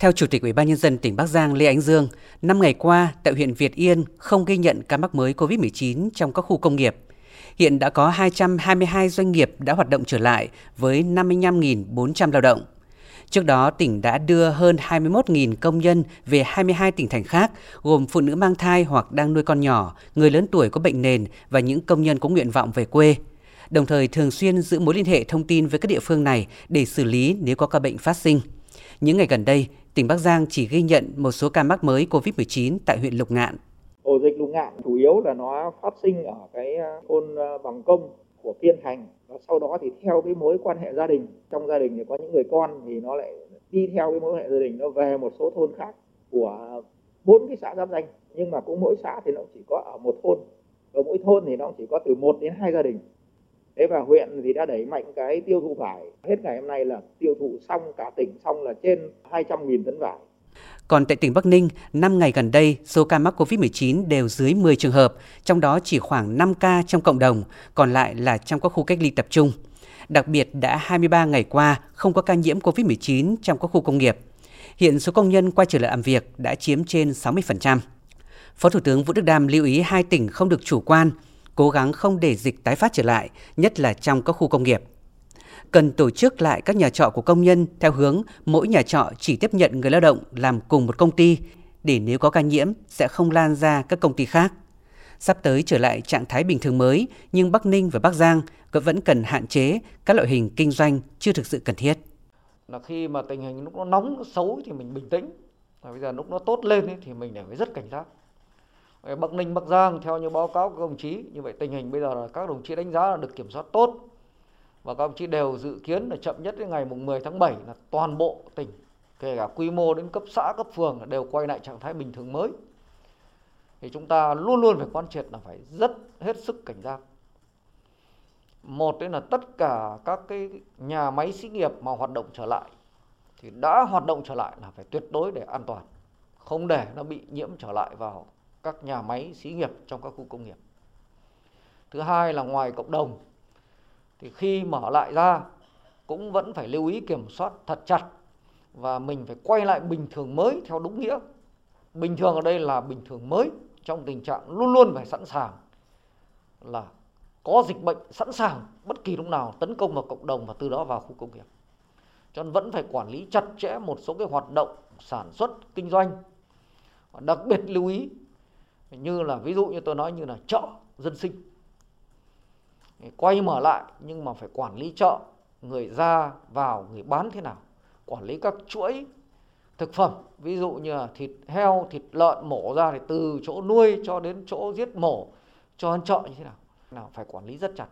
Theo Chủ tịch Ủy ban nhân dân tỉnh Bắc Giang Lê Ánh Dương, năm ngày qua tại huyện Việt Yên không ghi nhận ca mắc mới COVID-19 trong các khu công nghiệp. Hiện đã có 222 doanh nghiệp đã hoạt động trở lại với 55.400 lao động. Trước đó, tỉnh đã đưa hơn 21.000 công nhân về 22 tỉnh thành khác, gồm phụ nữ mang thai hoặc đang nuôi con nhỏ, người lớn tuổi có bệnh nền và những công nhân có nguyện vọng về quê. Đồng thời thường xuyên giữ mối liên hệ thông tin với các địa phương này để xử lý nếu có ca bệnh phát sinh. Những ngày gần đây, tỉnh Bắc Giang chỉ ghi nhận một số ca mắc mới COVID-19 tại huyện Lục Ngạn. Ổ dịch Lục Ngạn chủ yếu là nó phát sinh ở cái ờ, thôn ờ, Bằng Công của Kiên Thành và sau đó thì theo cái mối quan hệ gia đình, trong gia đình thì có những người con thì nó lại đi theo cái mối quan hệ gia đình, nó về một số thôn khác của bốn cái xã giáp danh. Nhưng mà cũng mỗi xã thì nó chỉ có ở một thôn. Và mỗi thôn thì nó chỉ có từ một đến hai gia đình thế và huyện thì đã đẩy mạnh cái tiêu thụ vải hết ngày hôm nay là tiêu thụ xong cả tỉnh xong là trên 200.000 tấn vải còn tại tỉnh Bắc Ninh, 5 ngày gần đây, số ca mắc COVID-19 đều dưới 10 trường hợp, trong đó chỉ khoảng 5 ca trong cộng đồng, còn lại là trong các khu cách ly tập trung. Đặc biệt đã 23 ngày qua không có ca nhiễm COVID-19 trong các khu công nghiệp. Hiện số công nhân quay trở lại làm việc đã chiếm trên 60%. Phó Thủ tướng Vũ Đức Đam lưu ý hai tỉnh không được chủ quan, cố gắng không để dịch tái phát trở lại, nhất là trong các khu công nghiệp cần tổ chức lại các nhà trọ của công nhân theo hướng mỗi nhà trọ chỉ tiếp nhận người lao động làm cùng một công ty để nếu có ca nhiễm sẽ không lan ra các công ty khác. Sắp tới trở lại trạng thái bình thường mới, nhưng Bắc Ninh và Bắc Giang vẫn cần hạn chế các loại hình kinh doanh chưa thực sự cần thiết. Là khi mà tình hình lúc nó nóng, nó xấu thì mình bình tĩnh. Và bây giờ lúc nó tốt lên thì mình phải rất cảnh giác. Bắc Ninh, Bắc Giang theo như báo cáo của các đồng chí, như vậy tình hình bây giờ là các đồng chí đánh giá là được kiểm soát tốt. Và các đồng chí đều dự kiến là chậm nhất đến ngày mùng 10 tháng 7 là toàn bộ tỉnh kể cả quy mô đến cấp xã cấp phường đều quay lại trạng thái bình thường mới. Thì chúng ta luôn luôn phải quan triệt là phải rất hết sức cảnh giác. Một đấy là tất cả các cái nhà máy xí nghiệp mà hoạt động trở lại thì đã hoạt động trở lại là phải tuyệt đối để an toàn không để nó bị nhiễm trở lại vào các nhà máy xí nghiệp trong các khu công nghiệp thứ hai là ngoài cộng đồng, thì khi mở lại ra cũng vẫn phải lưu ý kiểm soát thật chặt và mình phải quay lại bình thường mới theo đúng nghĩa. Bình thường ở đây là bình thường mới, trong tình trạng luôn luôn phải sẵn sàng, là có dịch bệnh sẵn sàng bất kỳ lúc nào tấn công vào cộng đồng và từ đó vào khu công nghiệp. Cho nên vẫn phải quản lý chặt chẽ một số cái hoạt động sản xuất, kinh doanh. Đặc biệt lưu ý như là ví dụ như tôi nói như là chợ dân sinh. Quay mở lại nhưng mà phải quản lý chợ, người ra vào, người bán thế nào, quản lý các chuỗi thực phẩm. Ví dụ như là thịt heo, thịt lợn mổ ra thì từ chỗ nuôi cho đến chỗ giết mổ, cho ăn chợ như thế nào. Nào, phải quản lý rất chặt.